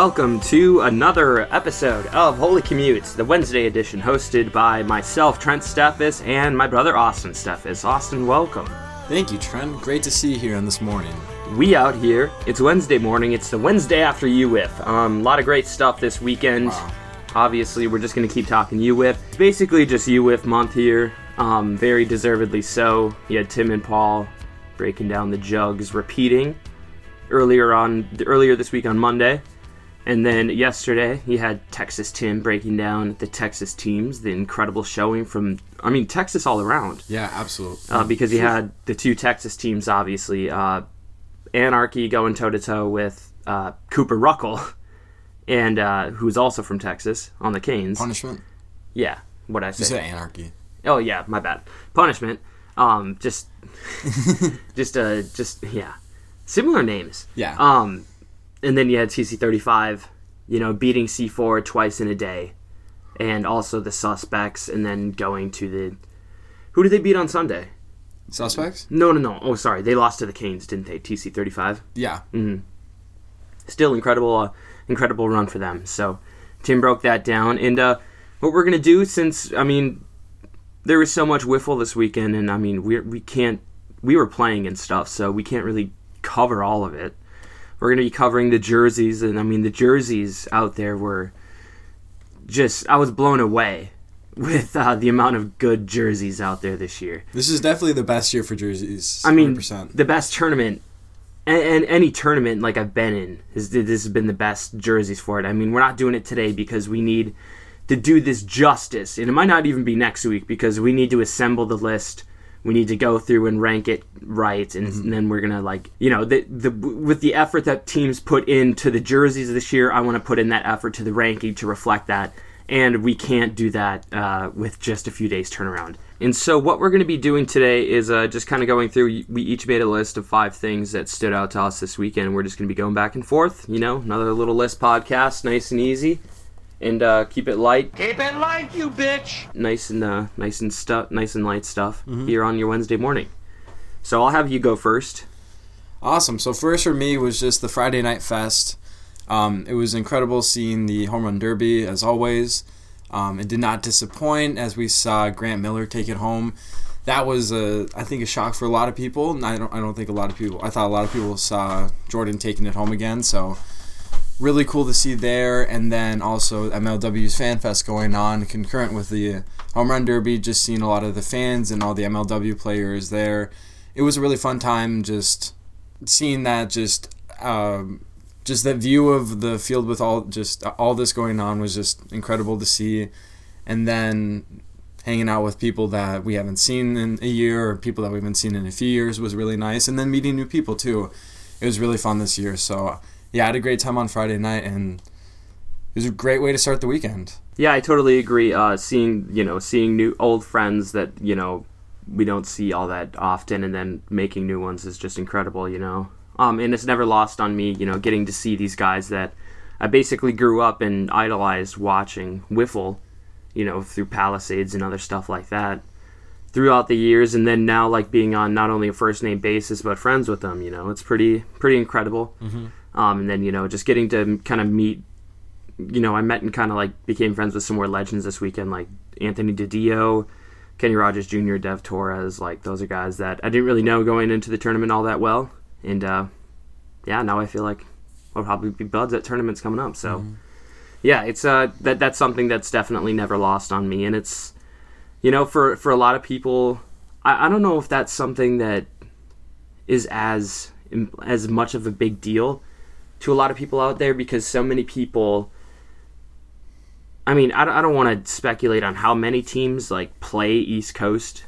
welcome to another episode of Holy Commutes, the Wednesday edition, hosted by myself, Trent Steffes, and my brother Austin Steffes. Austin, welcome. Thank you, Trent. Great to see you here on this morning. We out here. It's Wednesday morning. It's the Wednesday after UWIF. Um, a lot of great stuff this weekend. Wow. Obviously, we're just going to keep talking UWIF. It's basically just UWIF month here. Um, very deservedly so. You had Tim and Paul breaking down the jugs, repeating earlier on earlier this week on Monday. And then yesterday, you had Texas Tim breaking down the Texas teams, the incredible showing from, I mean, Texas all around Yeah, absolutely. uh, because he had the two Texas teams, obviously. Uh, Anarchy going toe to toe with uh, Cooper Ruckle, and uh, who's also from Texas on the Canes. Punishment? yeah, what I You said anarchy. Oh yeah, my bad. Punishment. Um, just, just uh, just yeah, similar names. Yeah. Um, and then you had TC35, you know, beating C4 twice in a day, and also the suspects, and then going to the. Who did they beat on Sunday? Suspects? No, no, no. Oh, sorry. They lost to the Canes, didn't they? TC35. Yeah. Mm-hmm. Still incredible, uh, incredible run for them. So Tim broke that down, and uh, what we're gonna do since I mean, there was so much wiffle this weekend, and I mean, we we can't we were playing and stuff, so we can't really cover all of it. We're gonna be covering the jerseys, and I mean, the jerseys out there were just I was blown away with uh, the amount of good jerseys out there this year. This is definitely the best year for jerseys. I mean, the best tournament, and, and any tournament like I've been in, is this has been the best jerseys for it. I mean, we're not doing it today because we need to do this justice, and it might not even be next week because we need to assemble the list. We need to go through and rank it right, and, and then we're gonna like you know the the with the effort that teams put into the jerseys this year. I want to put in that effort to the ranking to reflect that and we can't do that uh, with just a few days turnaround. And so, what we're going to be doing today is uh, just kind of going through. We each made a list of five things that stood out to us this weekend. We're just going to be going back and forth. You know, another little list podcast, nice and easy, and uh, keep it light, Keep it light, you bitch! nice and uh, nice and stuff, nice and light stuff here on your Wednesday morning. So I'll have you go first. Awesome. So first for me was just the Friday Night Fest. Um, it was incredible seeing the home run derby as always. Um, it did not disappoint as we saw Grant Miller take it home. That was a, I think, a shock for a lot of people. And I don't, I don't think a lot of people. I thought a lot of people saw Jordan taking it home again. So really cool to see there. And then also MLW's Fan Fest going on concurrent with the home run derby. Just seeing a lot of the fans and all the MLW players there. It was a really fun time. Just seeing that just um, just that view of the field with all just all this going on was just incredible to see and then hanging out with people that we haven't seen in a year or people that we haven't seen in a few years was really nice and then meeting new people too it was really fun this year so yeah i had a great time on friday night and it was a great way to start the weekend Yeah, I totally agree. Uh, seeing you know, seeing new old friends that you know we don't see all that often, and then making new ones is just incredible. You know, um, and it's never lost on me. You know, getting to see these guys that I basically grew up and idolized watching wiffle. You know, through Palisades and other stuff like that throughout the years, and then now like being on not only a first name basis but friends with them. You know, it's pretty pretty incredible. Um, and then you know, just getting to kind of meet you know, I met and kind of like became friends with some more legends this weekend, like Anthony DiDio, Kenny Rogers Jr., Dev Torres. Like those are guys that I didn't really know going into the tournament all that well, and uh, yeah, now I feel like I'll probably be buds at tournaments coming up. So yeah, it's uh that that's something that's definitely never lost on me, and it's you know for for a lot of people, I, I don't know if that's something that is as as much of a big deal to a lot of people out there because so many people I mean, I don't, I don't want to speculate on how many teams like play East Coast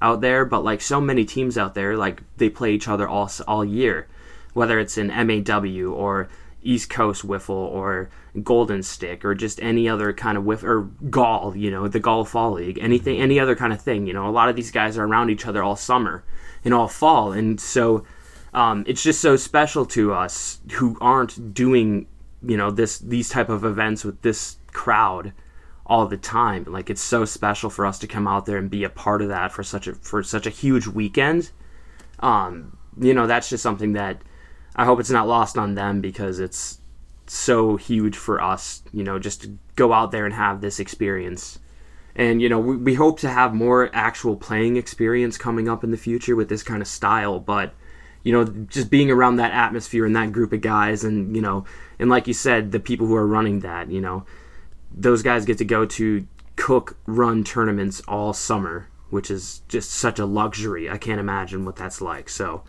out there, but like so many teams out there, like they play each other all all year, whether it's an MAW or East Coast Wiffle or Golden Stick or just any other kind of whiff or Gall, you know, the Gall Fall League, anything, any other kind of thing. You know, a lot of these guys are around each other all summer and all fall, and so um, it's just so special to us who aren't doing, you know, this these type of events with this crowd all the time. Like it's so special for us to come out there and be a part of that for such a for such a huge weekend. Um, you know, that's just something that I hope it's not lost on them because it's so huge for us, you know, just to go out there and have this experience. And, you know, we, we hope to have more actual playing experience coming up in the future with this kind of style. But, you know, just being around that atmosphere and that group of guys and, you know, and like you said, the people who are running that, you know, those guys get to go to cook run tournaments all summer, which is just such a luxury. I can't imagine what that's like. So,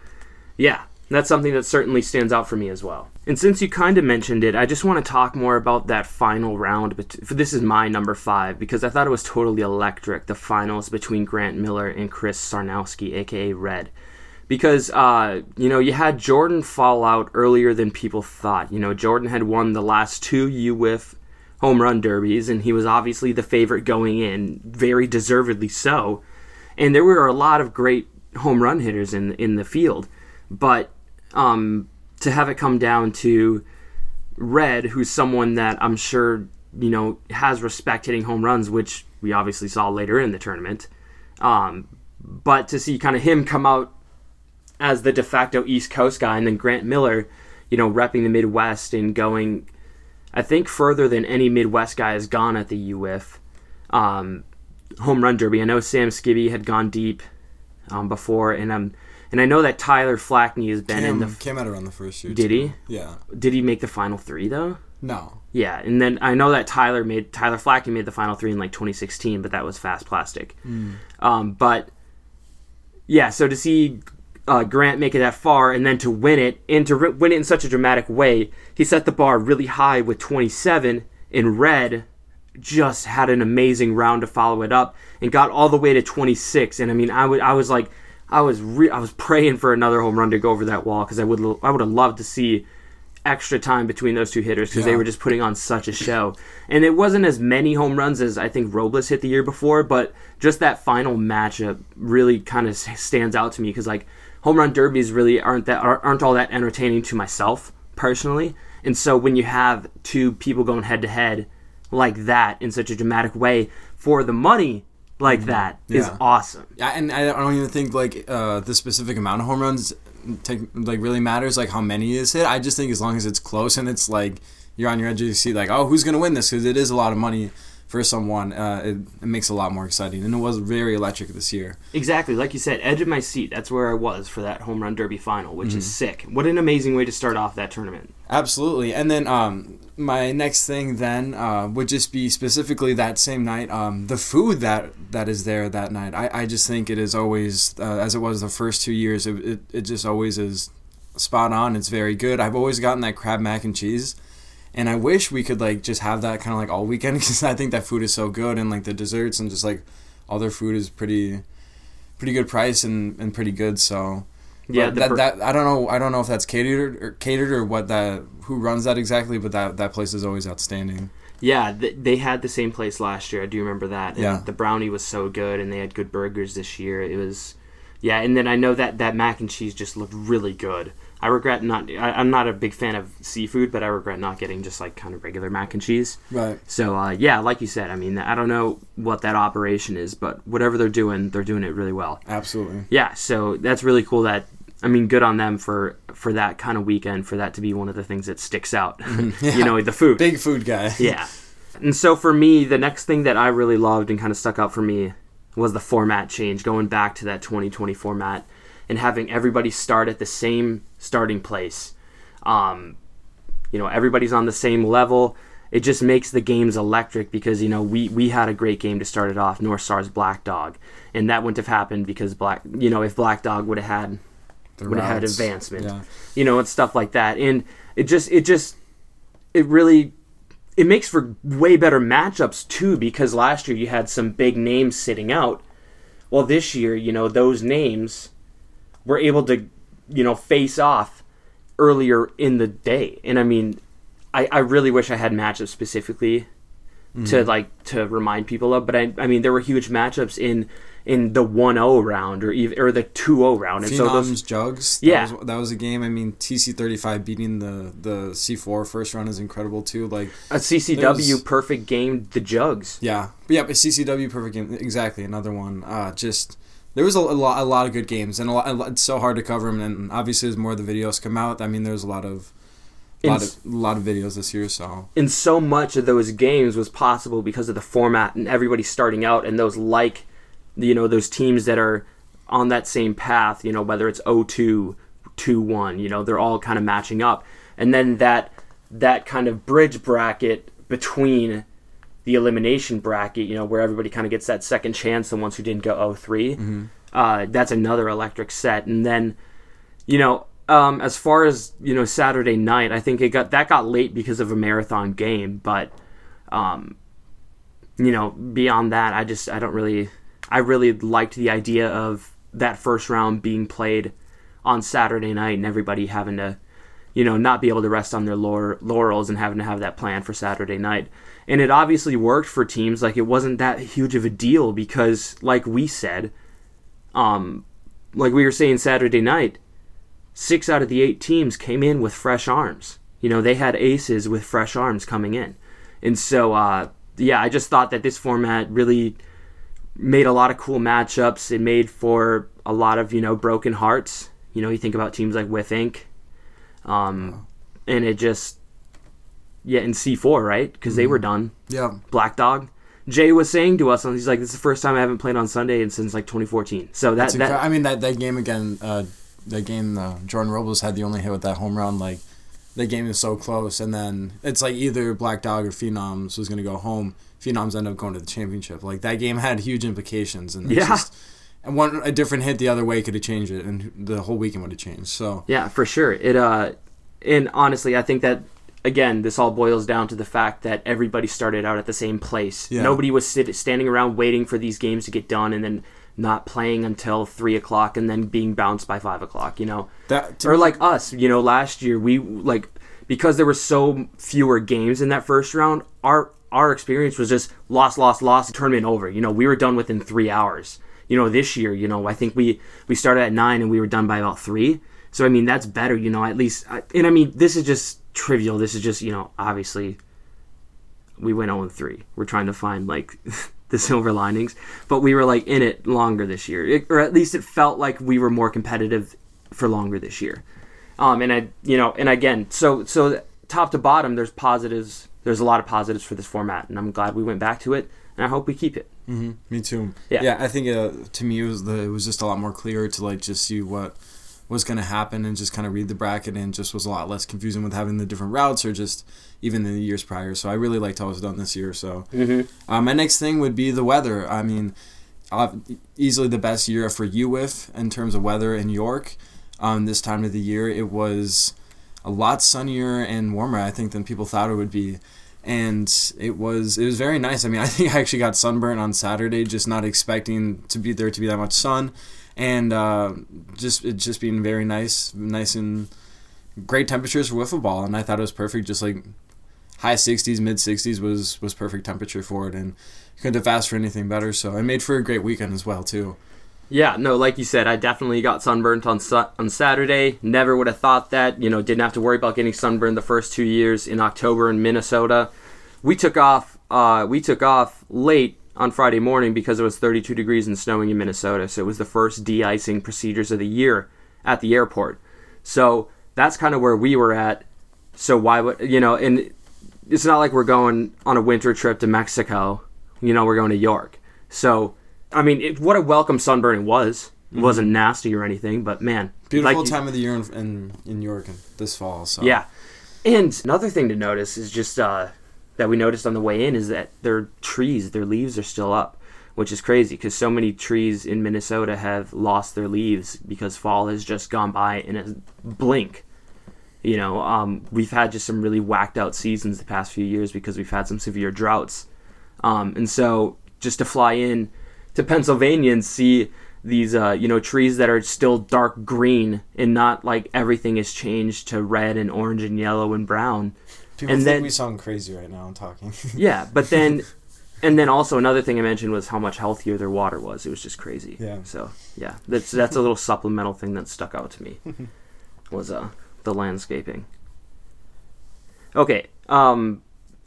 yeah, that's something that certainly stands out for me as well. And since you kind of mentioned it, I just want to talk more about that final round. But this is my number five because I thought it was totally electric. The finals between Grant Miller and Chris Sarnowski, aka Red, because uh, you know you had Jordan fall out earlier than people thought. You know Jordan had won the last two UWIF home run derbies, and he was obviously the favorite going in, very deservedly so. And there were a lot of great home run hitters in in the field, but um, to have it come down to Red, who's someone that I'm sure you know has respect hitting home runs, which we obviously saw later in the tournament. Um, but to see kind of him come out as the de facto East Coast guy, and then Grant Miller, you know, repping the Midwest and going, I think further than any Midwest guy has gone at the UWIF um, home run derby. I know Sam Skibby had gone deep um, before, and I'm and I know that Tyler Flackney has been in the. Cam had it on the first year. Did too. he? Yeah. Did he make the final three though? No. Yeah, and then I know that Tyler made Tyler Flackney made the final three in like 2016, but that was fast plastic. Um, but yeah, so to see uh, Grant make it that far and then to win it and to ri- win it in such a dramatic way, he set the bar really high with 27. in Red just had an amazing round to follow it up and got all the way to 26. And I mean, I would I was like, I was re- I was praying for another home run to go over that wall because I would lo- I would have loved to see extra time between those two hitters because they were just putting on such a show. And it wasn't as many home runs as I think Robles hit the year before, but just that final matchup really kind of stands out to me because like home run derbies really aren't that aren't all that entertaining to myself personally. And so when you have two people going head to head like that in such a dramatic way for the money like that is Yeah. awesome. Yeah, and I don't even think like uh, the specific amount of home runs take like really matters. Like how many is hit. I just think as long as it's close and it's like you're on your edge of your seat, like oh who's gonna win this because it is a lot of money for someone. Uh, it, it makes it a lot more exciting, and it was very electric this year. Exactly, like you said, edge of my seat. That's where I was for that home run derby final, which is sick. What an amazing way to start off that tournament. Absolutely. And then um, my next thing then uh, would just be specifically that same night, um, the food that that is there that night. I, I just think it is always, uh, as it was the first two years, it, it, it just always is spot on. It's very good. I've always gotten that crab mac and cheese. And I wish we could like just have that kind of like all weekend because I think that food is so good and like the desserts and just like all their food is pretty, pretty good price and, and pretty good. So Yeah, that, per- that I don't know. I don't know if that's catered or catered or what that who runs that exactly. But that that place is always outstanding. Yeah, th- they had the same place last year. I do remember that. And Yeah. the brownie was so good, and they had good burgers this year. It was, yeah. And then I know that that mac and cheese just looked really good. I regret not. I, I'm not a big fan of seafood, but I regret not getting just like kind of regular mac and cheese. Right. So uh, yeah, like you said, I mean, I don't know what that operation is, but whatever they're doing, they're doing it really well. Absolutely. Yeah, so that's really cool. That I mean, good on them for for that kind of weekend for that to be one of the things that sticks out. you know, the food. Big food guy. Yeah. And so for me, the next thing that I really loved and kind of stuck out for me was the format change, going back to that 2020 format and having everybody start at the same starting place. Um, you know, everybody's on the same level. It just makes the games electric because you know we we had a great game to start it off, North Stars Black Dog, and that wouldn't have happened because Black, you know, if Black Dog would have had would have had advancement Yeah. you know and stuff like that and it just it just it really it makes for way better matchups too because last year you had some big names sitting out well this year you know those names were able to you know face off earlier in the day and i mean i, I really wish i had matchups specifically to like to remind people of but I, I mean there were huge matchups in in the 1-0 round or even or the 2-0 round. And so those Jugs. Yeah. That was, that was a game. I mean, TC35 beating the, the C4 first round is incredible, too. Like, a CCW there's- perfect game, the Jugs. yeah. But yeah, but CCW perfect game. Exactly. Another one. Uh, just. There was a, a lot, a lot of good games, and a lot, a lot- it's so hard to cover them. And obviously, as more of the videos come out, I mean, there's a lot of, a lot of, a lot of videos this year. So and so much of those games was possible because of the format and everybody starting out and those like you know those teams that are on that same path you know whether it's 0-2 2-1 you know they're all kind of matching up and then that that kind of bridge bracket between the elimination bracket you know where everybody kind of gets that second chance the ones who didn't go 0-3 uh, that's another electric set and then you know, um, as far as you know, Saturday night, I think it got that got late because of a marathon game. But, um, you know, beyond that, I just I don't really, I really liked the idea of that first round being played on Saturday night and everybody having to, you know, not be able to rest on their laurels and having to have that plan for Saturday night. And it obviously worked for teams. Like it wasn't that huge of a deal because, like we said, um, like we were saying Saturday night, six out of the eight teams came in with fresh arms. You know, they had aces with fresh arms coming in. And so, uh, yeah, I just thought that this format really made a lot of cool matchups. It made for a lot of, you know, broken hearts. You know, you think about teams like With Inc. Um, and it just, yeah, in C4, right? Because they were done. yeah, Black Dog. Jay was saying to us, and he's like, "This is the first time I haven't played on Sunday and since like 2014." So that that I mean that that game again. Uh, that game, uh, Jordan Robles had the only hit with that home run. Like that game is so close, and then it's like either Black Dog or Phenoms was going to go home. Phenoms end up going to the championship. Like that game had huge implications, and it's Yeah. just, and one a different hit the other way could have changed it, and the whole weekend would have changed. So Yeah, for sure. It uh and honestly, I think that again, this all boils down to the fact that everybody started out at the same place. Yeah. Nobody was sit- standing around waiting for these games to get done and then not playing until three o'clock and then being bounced by five o'clock. You know, that or like us. You know, last year we like because there were so fewer games in that first round. Our our experience was just lost, lost, lost, tournament over. You know, we were done within three hours. You know, this year, you know, I think we we started at nine and we were done by about three. So I mean, that's better. You know, at least. I- And I mean, this is just trivial. This is just you know, obviously, we went 0 3. We're trying to find like the silver linings, but we were like in it longer this year, it, or at least it felt like we were more competitive for longer this year. Um, and I, you know, and again, so so top to bottom, there's positives. There's a lot of positives for this format, and I'm glad we went back to it, and I hope we keep it. Me too. Yeah. Yeah, I think uh, to me it was the it was just a lot more clear to like just see what was going to happen and just kind of read the bracket and just was a lot less confusing with having the different routes or just even the years prior. So I really liked how it was done this year. So uh, my next thing would be the weather. I mean, uh, easily the best year for UWIF in terms of weather in York. Um, this time of the year, it was a lot sunnier and warmer, I think, than people thought it would be. And it was it was very nice. I mean, I think I actually got sunburned on Saturday, just not expecting to be there to be that much sun, and uh, just it just being very nice, nice and great temperatures for wiffle ball. And I thought it was perfect, just like high 60s, mid 60s was was perfect temperature for it, and couldn't have asked for anything better. So it made for a great weekend as well too. Yeah, no, like you said, I definitely got sunburnt on su- on Saturday. Never would have thought that. You know, didn't have to worry about getting sunburned the first two years in October in Minnesota. We took off. Uh, we took off late on Friday morning because it was 32 degrees and snowing in Minnesota. So it was the first de-icing procedures of the year at the airport. So that's kind of where we were at. So why would you know? And it's not like we're going on a winter trip to Mexico. You know, we're going to York. So I mean, it, what a welcome sunburn it was. It wasn't nasty or anything, but man, Mm-hmm. Beautiful like- time of the year in in, in York this fall. So Yeah, and another thing to notice is just uh, that we noticed on the way in is that their trees, their leaves are still up, which is crazy because so many trees in Minnesota have lost their leaves because fall has just gone by in a blink. You know, um, we've had just some really whacked out seasons the past few years because we've had some severe droughts. Um, and so just to fly in to Pennsylvania and see these, uh, you know, trees that are still dark green and not like everything has changed to red and orange and yellow and brown. People And think then- we sound crazy right now. I'm talking. Yeah, but then and then also another thing I mentioned was how much healthier their water was. It was just crazy. Yeah. So yeah, that's that's a little supplemental thing that stuck out to me. Was uh the landscaping. Okay. Um,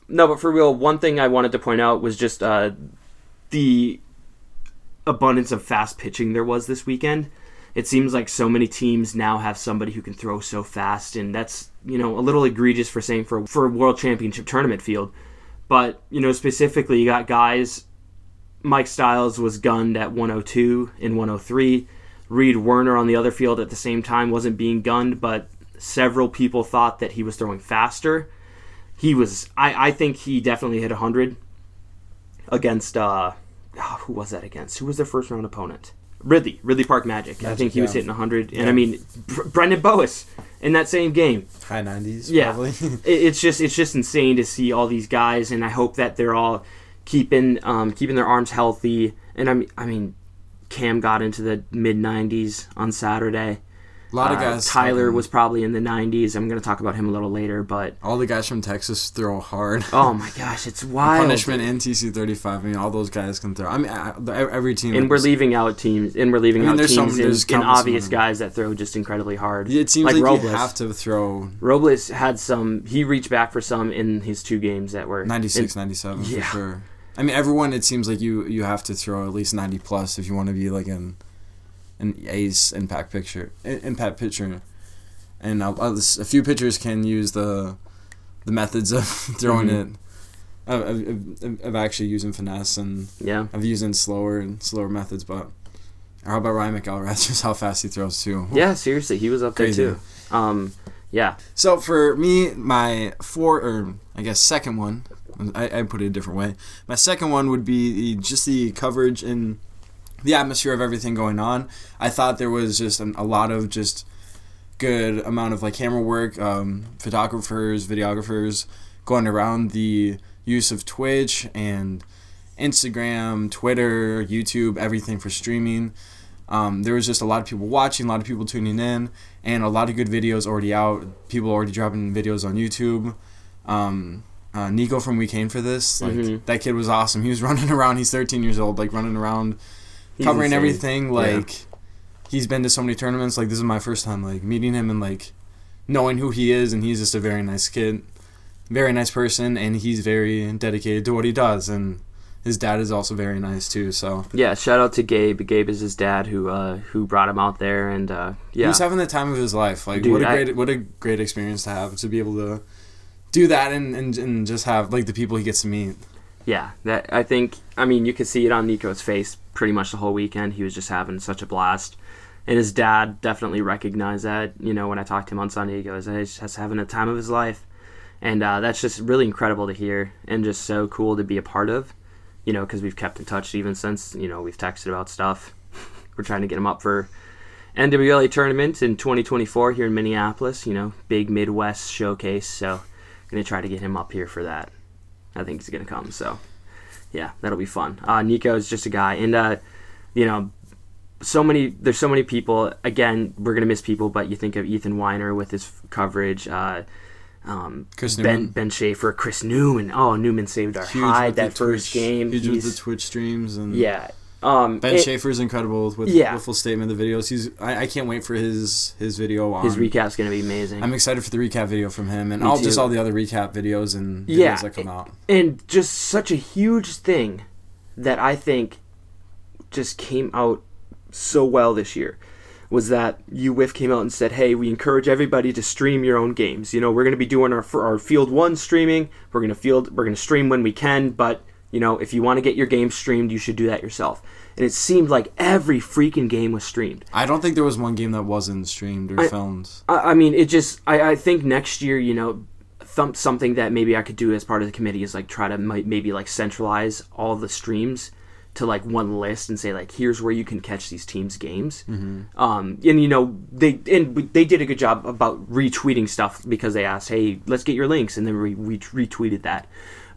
no, but for real, one thing I wanted to point out was just uh the abundance of fast pitching there was this weekend. It seems like so many teams now have somebody who can throw so fast, and that's you know a little egregious for saying for for a world championship tournament field. But you know specifically, you got guys. Mike Styles was gunned at 102 and 103. Reed Werner on the other field at the same time wasn't being gunned, but several people thought that he was throwing faster. He was. I, I think he definitely hit 100 against. uh Who was that against? Who was their first round opponent? Ridley, Ridley Park Magic. I think he was yeah. hitting 100. And I mean, Br- Brendan Boas in that same game. High 90s, Yeah, probably. It- it's just it's just insane to see all these guys, and I hope that they're all keeping um, keeping their arms healthy. And I mean, I mean, Cam got into the mid 90s on Saturday. A lot of Uh, guys. Tyler fucking- was probably in the 90s. I'm going to talk about him a little later, but All the guys from Texas throw hard. oh my gosh, it's wild. Punishment and TC35. I mean, all those guys can throw. I mean, I, every team. And we're leaving out teams, and we're leaving I mean, out teams some- and, and obvious guys that throw just incredibly hard. It seems like, like, Robles. you have to throw Robles had some. He reached back for some in his two games that were 96, and- 97 Yeah. for sure. I mean, everyone. It seems like you you have to throw at least 90 plus if you want to be like an an ace impact picture impact pitcher. And a, a few pitchers can use the the methods of throwing Mhm. it. Of, of, actually using finesse and yeah. of using slower and slower methods, but how about Ryan McElrath? Just how fast he throws too. Yeah, seriously, he was up Crazy. there too. Um, yeah, So for me, my four or I guess second one, I, I put it a different way. My second one would be the, just the coverage and the atmosphere of everything going on. I thought there was just an, a lot of just good amount of like camera work, um, photographers, videographers going around the use of Twitch and Instagram, Twitter, YouTube, everything for streaming. Um, there was just a lot of people watching, a lot of people tuning in, and a lot of good videos already out. People already dropping videos on YouTube. Um, uh, Nico from We Came for This, like Mhm. that kid was awesome. He was running around. He's 13 years old, like running around, He's covering insane. everything. Yeah. Like he's been to so many tournaments. Like this is my first time like meeting him and like knowing who he is, and he's just a very nice kid, very nice person, and he's very dedicated to what he does. And his dad is also very nice too. So Yeah, shout out to Gabe. Gabe is his dad who uh, who brought him out there, and uh, yeah, was having the time of his life. Like Dude, what a I- great what a great experience to have to be able to do that and, and, and just have like the people he gets to meet. Yeah. That I think. I mean, you could see it on Nico's face pretty much the whole weekend. He was just having such a blast, and his dad definitely recognized that. You know, when I talked to him on Sunday, he goes, "He's just having a time of his life," and uh, that's just really incredible to hear, and just so cool to be a part of. You know, because we've kept in touch even since you know we've texted about stuff. We're trying to get him up for NWLA tournament in 2024 here in Minneapolis. You know, big Midwest showcase. So, gonna try to get him up here for that. I think he's gonna come. So, yeah, that'll be fun. Uh, Nico is just a guy, and uh, you know, so many. There's so many people. Again, we're gonna miss people, but you think of Ethan Weiner with his f- coverage. Uh, um, Chris Ben Newman. Ben Schaefer, Chris Newman. Oh, Newman saved our Huge hide that first Twitch- game. Huge with He's- the Twitch streams and yeah. Um, Ben it- Schaefer's incredible with, with Yeah. Wiffle Statement, the videos. He's I, I can't wait for his his video on. his recap's gonna be amazing. I'm excited for the recap video from him and Me all just all the other recap videos and videos Yeah. that come out. and just such a huge thing that I think just came out so well this year was that UWIF came out and said, "Hey, we encourage everybody to stream your own games. You know, we're going to be doing our our Field One streaming. We're going to field we're going to stream when we can, but you know, if you want to get your game streamed, you should do that yourself." And it seemed like every freaking game was streamed. I don't think there was one game that wasn't streamed or I- filmed. I, I mean, it just. I, I think next year, you know, thump something that maybe I could do as part of the committee is like try to maybe like centralize all the streams to like one list and say like here's where you can catch these teams games. Mm-hmm. Um, and you know they and they did a good job about retweeting stuff because they asked, hey, let's get your links, and then we, we retweeted that.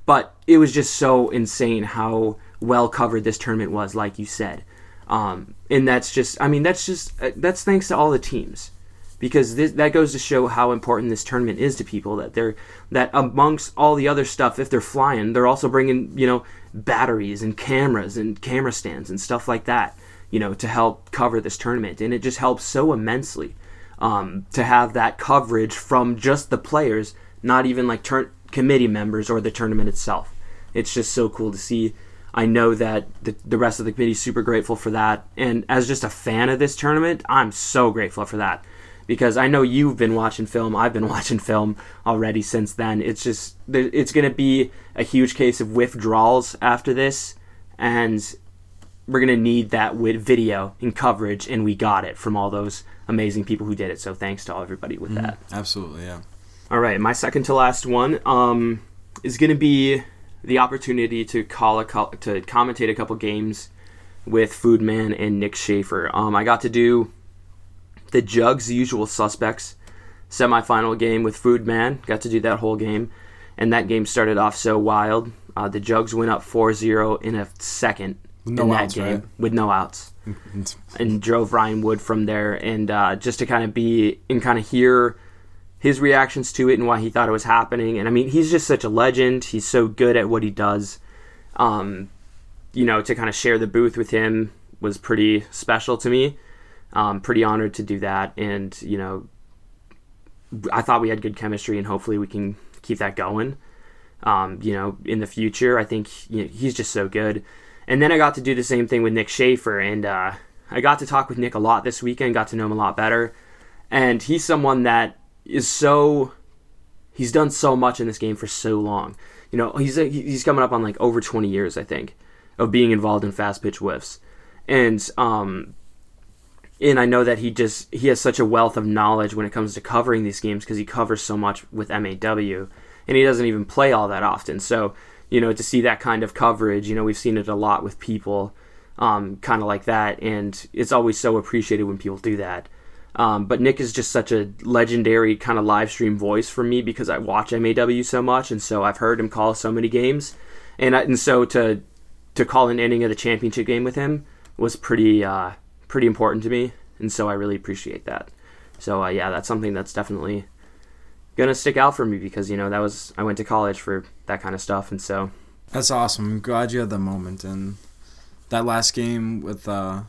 But it was just so insane how well covered this tournament was, like you said. Um, and that's just, I mean, that's just, uh, that's thanks to all the teams. Because this, that goes to show how important this tournament is to people. That they're, that amongst all the other stuff, if they're flying, they're also bringing, you know, batteries and cameras and camera stands and stuff like that, you know, to help cover this tournament. And it just helps so immensely um, to have that coverage from just the players, not even like turn committee members or the tournament itself. It's just so cool to see. I know that the, the rest of the committee is super grateful for that. And as just a fan of this tournament, I'm so grateful for that. Because I know you've been watching film, I've been watching film already since then. It's just, it's going to be a huge case of withdrawals after this. And we're going to need that with video and coverage. And we got it from all those amazing people who did it. So thanks to all everybody with mm-hmm. that. Absolutely, yeah. All right, my second to last one um, is going to be the opportunity to call a to commentate a couple games with Foodman and Nick Schaefer. Um, I got to do the Jugs Usual Suspects semifinal game with Foodman. Got to do that whole game, and that game started off so wild. Uh, the Jugs went up 4-0 in a second no in that outs, game right? with no outs and drove Ryan Wood from there. And uh, just to kind of be and kind of hear his reactions to it and why he thought it was happening. And I mean, he's just such a legend. He's so good at what he does. Um, you know, to kind of share the booth with him was pretty special to me. Um, pretty honored to do that. And, you know, I thought we had good chemistry and hopefully we can keep that going. Um, you know, in the future, I think you know, he's just so good. And then I got to do the same thing with Nick Schaefer, and uh, I got to talk with Nick a lot this weekend, got to know him a lot better. And he's someone that is so. He's done so much in this game for so long. You know, he's he's coming up on like over 20 years, I think, of being involved in fast pitch whiffs. And um, and I know that he just he has such a wealth of knowledge when it comes to covering these games because he covers so much with MAW, and he doesn't even play all that often. So you know to see that kind of coverage, you know we've seen it a lot with people, um, kind of like that, and it's always so appreciated when people do that. Um, but Nick is just such a legendary kind of live stream voice for me because I watch MAW so much, and so I've heard him call so many games, and I, and so to to call an inning of the championship game with him was pretty uh, pretty important to me, and so I really appreciate that. So uh, yeah, that's something that's definitely gonna stick out for me because you know that was I went to college for that kind of stuff, and so That's awesome. I'm glad you had that moment and that last game with uh,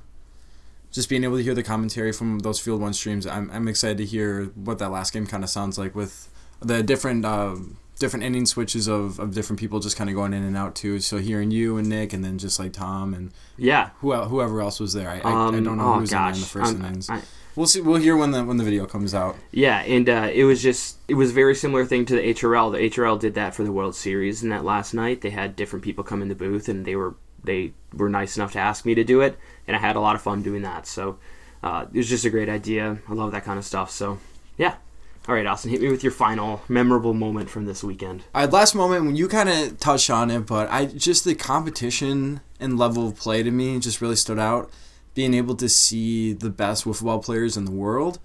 just being able to hear the commentary from those Field One streams. I'm I'm excited to hear what that last game kind of sounds like with the different uh, different inning switches of, of different people just kind of going in and out too. So hearing you and Nick and then just like Tom and yeah. who whoever else was there. I, I, Um, I don't know oh who was in there in the first Um, innings. I- We'll see. We'll hear when the when the video comes out. Yeah, and uh, it was just it was a very similar thing to the HRL. The HRL did that for the World Series, and that last night they had different people come in the booth, and they were they were nice enough to ask me to do it, and I had a lot of fun doing that. So uh, it was just a great idea. I love that kind of stuff. So yeah, all right, Austin, hit me with your final memorable moment from this weekend. I last moment when you kind of touched on it, but I just the competition and level of play to me just really stood out. Being able to see the best wiffle ball players in the world,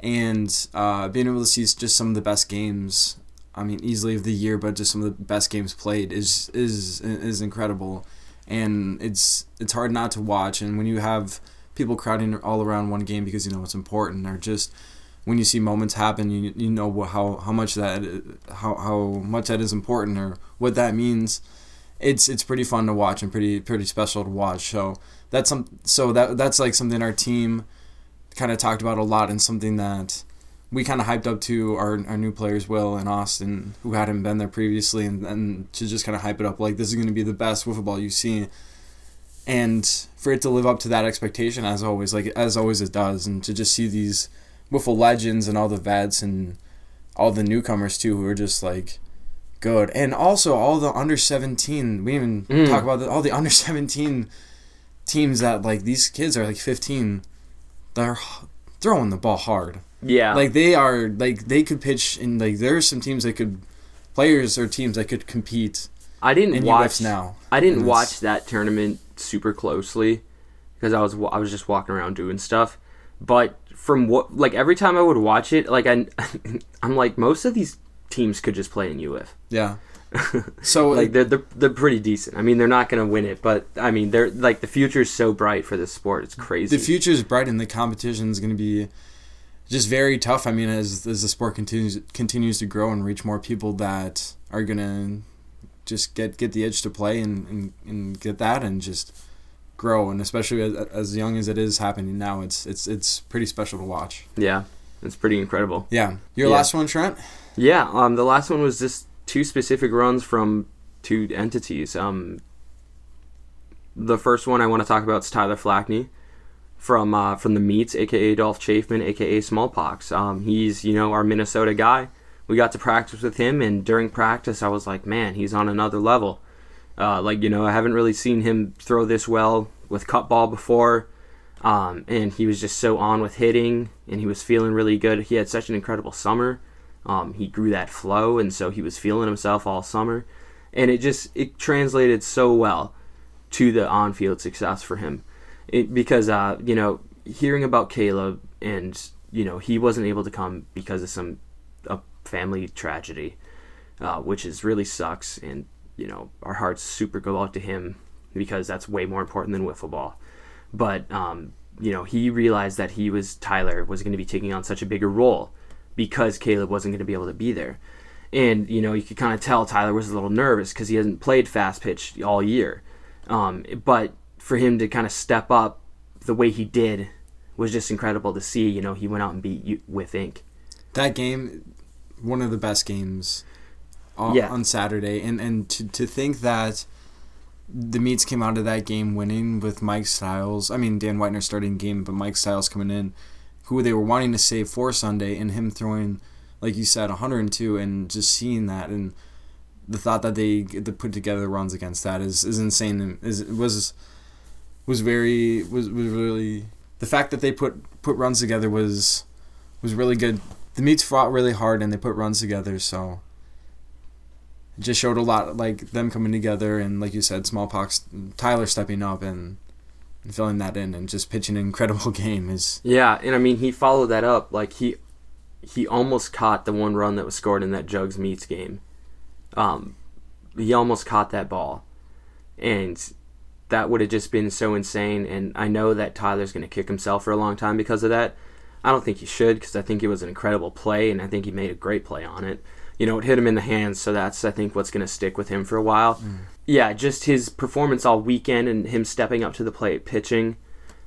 and uh, being able to see just some of the best games. I mean, easily of the year, but just some of the best games played is is is incredible, and it's it's hard not to watch. And when you have people crowding all around one game because you know it's important, or just when you see moments happen, you you know how how much that how how much that is important or what that means. It's it's pretty fun to watch and pretty pretty special to watch. So that's some so that that's like something our team kind of talked about a lot and something that we kind of hyped up to our, our new players Will and Austin who hadn't been there previously and, and to just kind of hype it up like this is going to be the best wiffle ball you've seen. And for it to live up to that expectation as always like as always it does and to just see these wiffle legends and all the vets and all the newcomers too who are just like good. And also all the under 17 we even Mm. talk about the, all the under 17 teams that like these kids are like 15 they're throwing the ball hard Yeah, like they are like they could pitch and like there are some teams that could players or teams that could compete I didn't in watch now I didn't watch that tournament super closely because I was I was just walking around doing stuff. But from what like every time I would watch it, like I I'm like most of these teams could just play in UF. yeah so Like they're, they're they're pretty decent. I mean, they're not gonna win it, but I mean, they're like the future is so bright for this sport. It's crazy. the future is bright and the competition is going to be just very tough. I mean, as as the sport continues continues to grow and reach more people that are going to just get get the edge to play and, and, and get that and just grow and especially as, as young as it is happening now it's it's it's pretty special to watch Yeah, it's pretty incredible. yeah your Yeah. last one trent Yeah, um, the last one was just two specific runs from two entities. Um, the first one I want to talk about is Tyler Flackney from uh, from the Meats, aka Dolph Chafin, aka Smallpox. Um, he's you know our Minnesota guy. We got to practice with him, and during practice, I was like, man, he's on another level. Uh, like you know, I haven't really seen him throw this well with cut ball before. Um, and he was just so on with hitting, and he was feeling really good. He had such an incredible summer. Um, he grew that flow, and so he was feeling himself all summer, and it just it translated so well to the on-field success for him, it, because uh, you know hearing about Caleb and you know he wasn't able to come because of some a family tragedy, uh, which is really sucks, and you know our hearts super go out to him because that's way more important than wiffle ball. But um, you know he realized that he was Tyler was going to be taking on such a bigger role because Caleb wasn't going to be able to be there, and you know you could kind of tell Tyler was a little nervous because he hasn't played fast pitch all year, um, but for him to kind of step up the way he did was just incredible to see. You know he went out and beat you with Inc. that game one of the best games on, Yeah. on Saturday and and to, to think that the meats came out of that game winning with Mike Styles I mean Dan Whitener starting the game but Mike Styles coming in who they were wanting to save for Sunday and him throwing like you said 102 and just seeing that and the thought that they to put together runs against that is, is insane is was was very was, was really the fact that they put put runs together was was really good. The Meats fought really hard and they put runs together, so it just showed a lot like them coming together and like you said, smallpox Tyler stepping up and filling that in and just pitching an incredible game is Yeah, and I mean he followed that up like he he almost caught the one run that was scored in that Jugs Meats game. Um, he almost caught that ball, and that would have just been so insane. And I know that Tyler's going to kick himself for a long time because of that. I don't think he should because I think it was an incredible play, and I think he made a great play on it. You know, it hit him in the hands, so that's I think what's going to stick with him for a while. Yeah, just his performance all weekend and him stepping up to the plate, pitching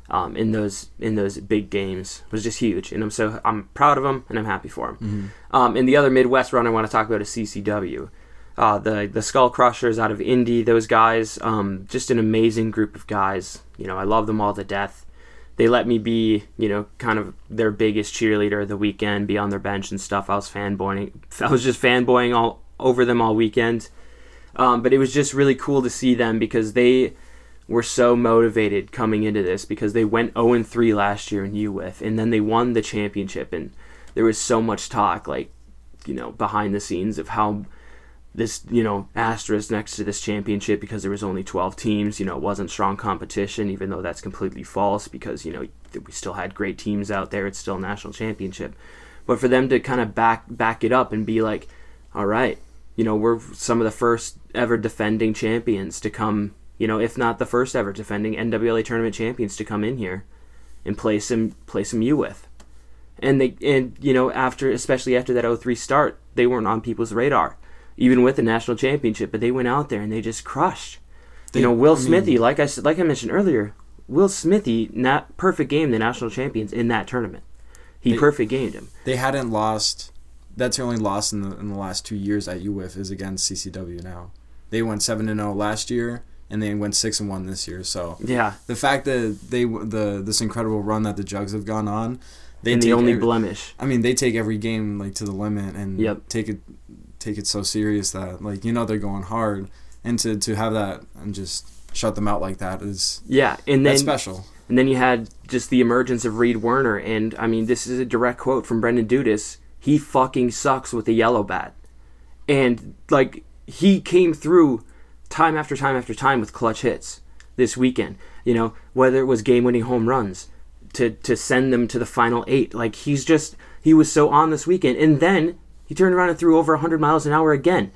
um, in those in those big games was just huge, and I'm so I'm proud of him and I'm happy for him. Um, and the other Midwest run I want to talk about is CCW, uh, the the Skull Crushers out of Indy. Those guys, um, just an amazing group of guys. You know, I love them all to death. They let me be, you know, kind of their biggest cheerleader of the weekend, be on their bench and stuff. I was fanboying, I was just fanboying all over them all weekend. Um, but it was just really cool to see them because they were so motivated coming into this because they went 0 3 last year in UWIF and then they won the championship and there was so much talk like you know behind the scenes of how this you know asterisk next to this championship because there was only 12 teams you know it wasn't strong competition even though that's completely false because you know we still had great teams out there. It's still a national championship. But for them to kind of back back it up and be like all right you know we're some of the first ever defending champions to come you know if not the first ever defending NWA tournament champions to come in here and play some play some U with. And they and you know after especially after that 03 start they weren't on people's radar even with the national championship but they went out there and they just crushed They- you know Will I mean- Smithy like I said like I mentioned earlier Will Smithy not perfect game the national champions in that tournament he They- perfect gamed him they hadn't lost that's their only loss in the in the last two years at UWIF is against CCW now. They went seven and zero last year and they went six and one this year. So yeah the fact that they the this incredible run that the Jugs have gone on, they and the only every- blemish I mean, they take every game like to the limit and Yep. take it take it so serious that like you know they're going hard, and to to have that and just shut them out like that is yeah and then that's special. And then you had just the emergence of Reed Werner, and I mean, this is a direct quote from Brendan Dudis. He fucking sucks with the yellow bat, and like he came through time after time after time with clutch hits this weekend. You know, whether it was game-winning home runs to to send them to the final eight. Like he's just he was so on this weekend, and then he turned around and threw over 100 miles an hour again,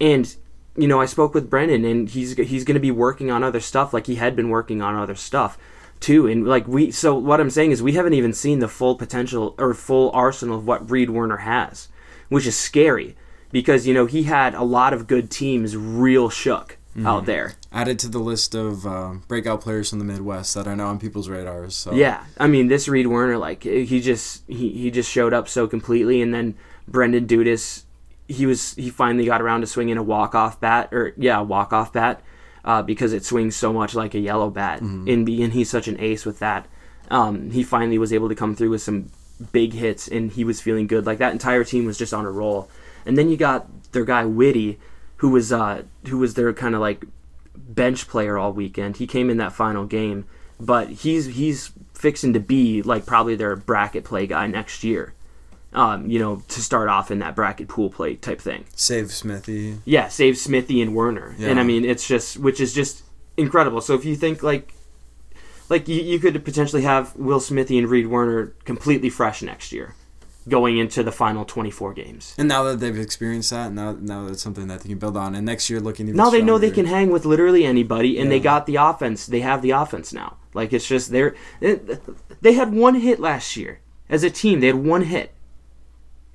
and you know, I spoke with Brendan, and he's he's going to be working on other stuff, like he had been working on other stuff too. And like we, so what I'm saying is, we haven't even seen the full potential or full arsenal of what Reed Werner has, which is scary. because you know he had a lot of good teams real shook out there. Added to the list of uh, breakout players from the Midwest that are now on people's radars. So Yeah, I mean this Reed Werner, like he just he, he just showed up so completely, and then Brendan Dudas, he was he finally got around to swinging a walk off bat or yeah walk off bat, uh, because it swings so much like a yellow bat, and being he's such an ace with that, um, he finally was able to come through with some big hits, and he was feeling good. Like that entire team was just on a roll, and then you got their guy Whitty, who was uh who was their kind of like bench player all weekend. He came in that final game, but he's he's fixing to be like probably their bracket play guy next year. Um, you know, to start off in that bracket pool play type thing. save Smithy. Yeah, save Smithy and Werner. Yeah. And I mean, it's just which is just incredible. So if you think like like you, you could potentially have Will Smithy and Reed Werner completely fresh next year going into the final 24 games. And now that they've experienced that, now now that's something that they can build on. And next year, looking even now they know they can hang with literally anybody and they got the offense they have the offense now like it's just they're they had one hit last year as a team they had one hit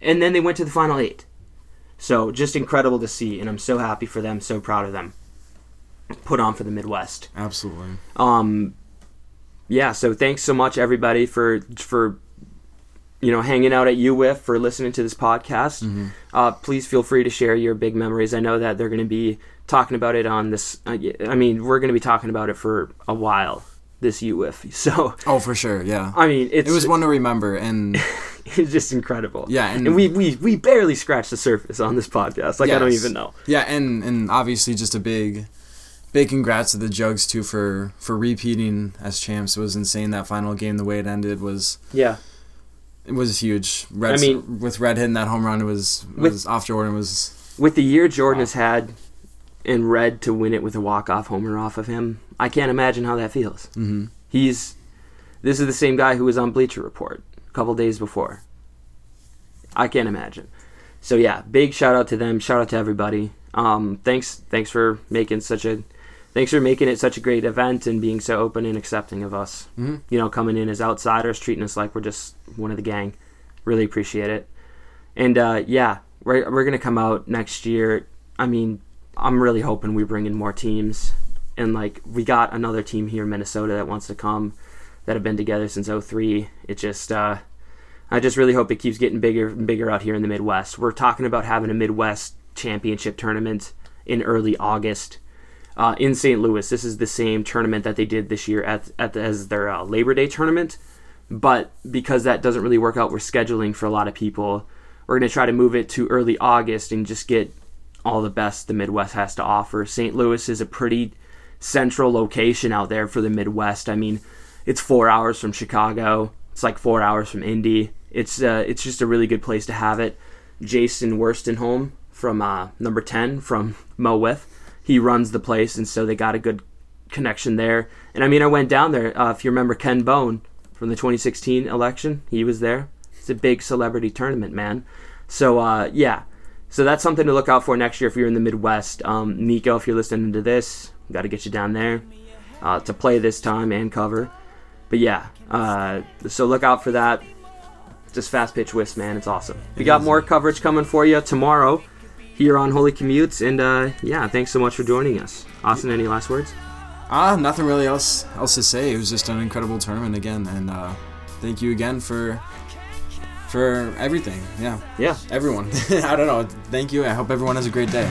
and then they went to the final eight so just incredible to see and i'm so happy for them so proud of them put on for the midwest Absolutely. um yeah so thanks so much everybody for for you know hanging out at UWIF for listening to this podcast uh, please feel free to share your big memories i know that they're going to be talking about it on this uh, i mean we're going to be talking about it for a while this UWIF so Oh, for sure. Yeah. i mean it's it was one to remember, and it's just incredible Yeah, and, and- we, we we barely scratched the surface on this podcast like i don't even know Yeah, and and obviously just a big, big congrats to the Jugs too for for repeating as champs. It was insane that final game. The way it ended was yeah it was huge. Red, I mean- with Red hitting that home run, it was it With- was off Jordan was with the year Jordan has had in red to win it with a walk-off homer off of him, I can't imagine how that feels. Mhm. He's this is the same guy who was on Bleacher Report a couple days before. I can't imagine. So yeah, big shout out to them. Shout out to everybody. Um, thanks, thanks for making such a, thanks for making it such a great event and being so open and accepting of us. Mhm. You know, coming in as outsiders, treating us like we're just one of the gang. Really appreciate it. And uh, yeah, we're we're gonna come out next year. I mean, I'm really hoping we bring in more teams. And like we got another team here in Minnesota that wants to come that have been together since 03. It just uh I just really hope it keeps getting bigger and bigger out here in the Midwest. We're talking about having a Midwest championship tournament in early August uh, in St. Louis. This is the same tournament that they did this year at, at the, as their uh, Labor Day tournament. But because that doesn't really work out, we're scheduling for a lot of people. We're going to try to move it to early August and just get all the best the Midwest has to offer. St. Louis is a pretty central location out there for the Midwest. I mean, it's four hours from Chicago. It's like four hours from Indy. It's uh, it's just a really good place to have it. Jason Worstenholm from uh, number ten from Mo With, he runs the place, and so they got a good connection there. And I mean, I went down there. Uh, if you remember Ken Bone from the 2016 election, he was there. It's a big celebrity tournament, man. So uh, yeah, so that's something to look out for next year if you're in the Midwest. Um, Nico, if you're listening to this, got to get you down there uh, to play this time and cover. But yeah, uh, so look out for that. Just fast pitch whiffs, man. It's awesome. We got more coverage coming for you tomorrow here on Holy Commutes. And uh, yeah, thanks so much for joining us. Austin, any last words? ah nothing really else else to say. It was just an incredible tournament again, and uh, thank you again for for everything. Yeah, Yeah. everyone. I don't know. Thank you. I hope everyone has a great day.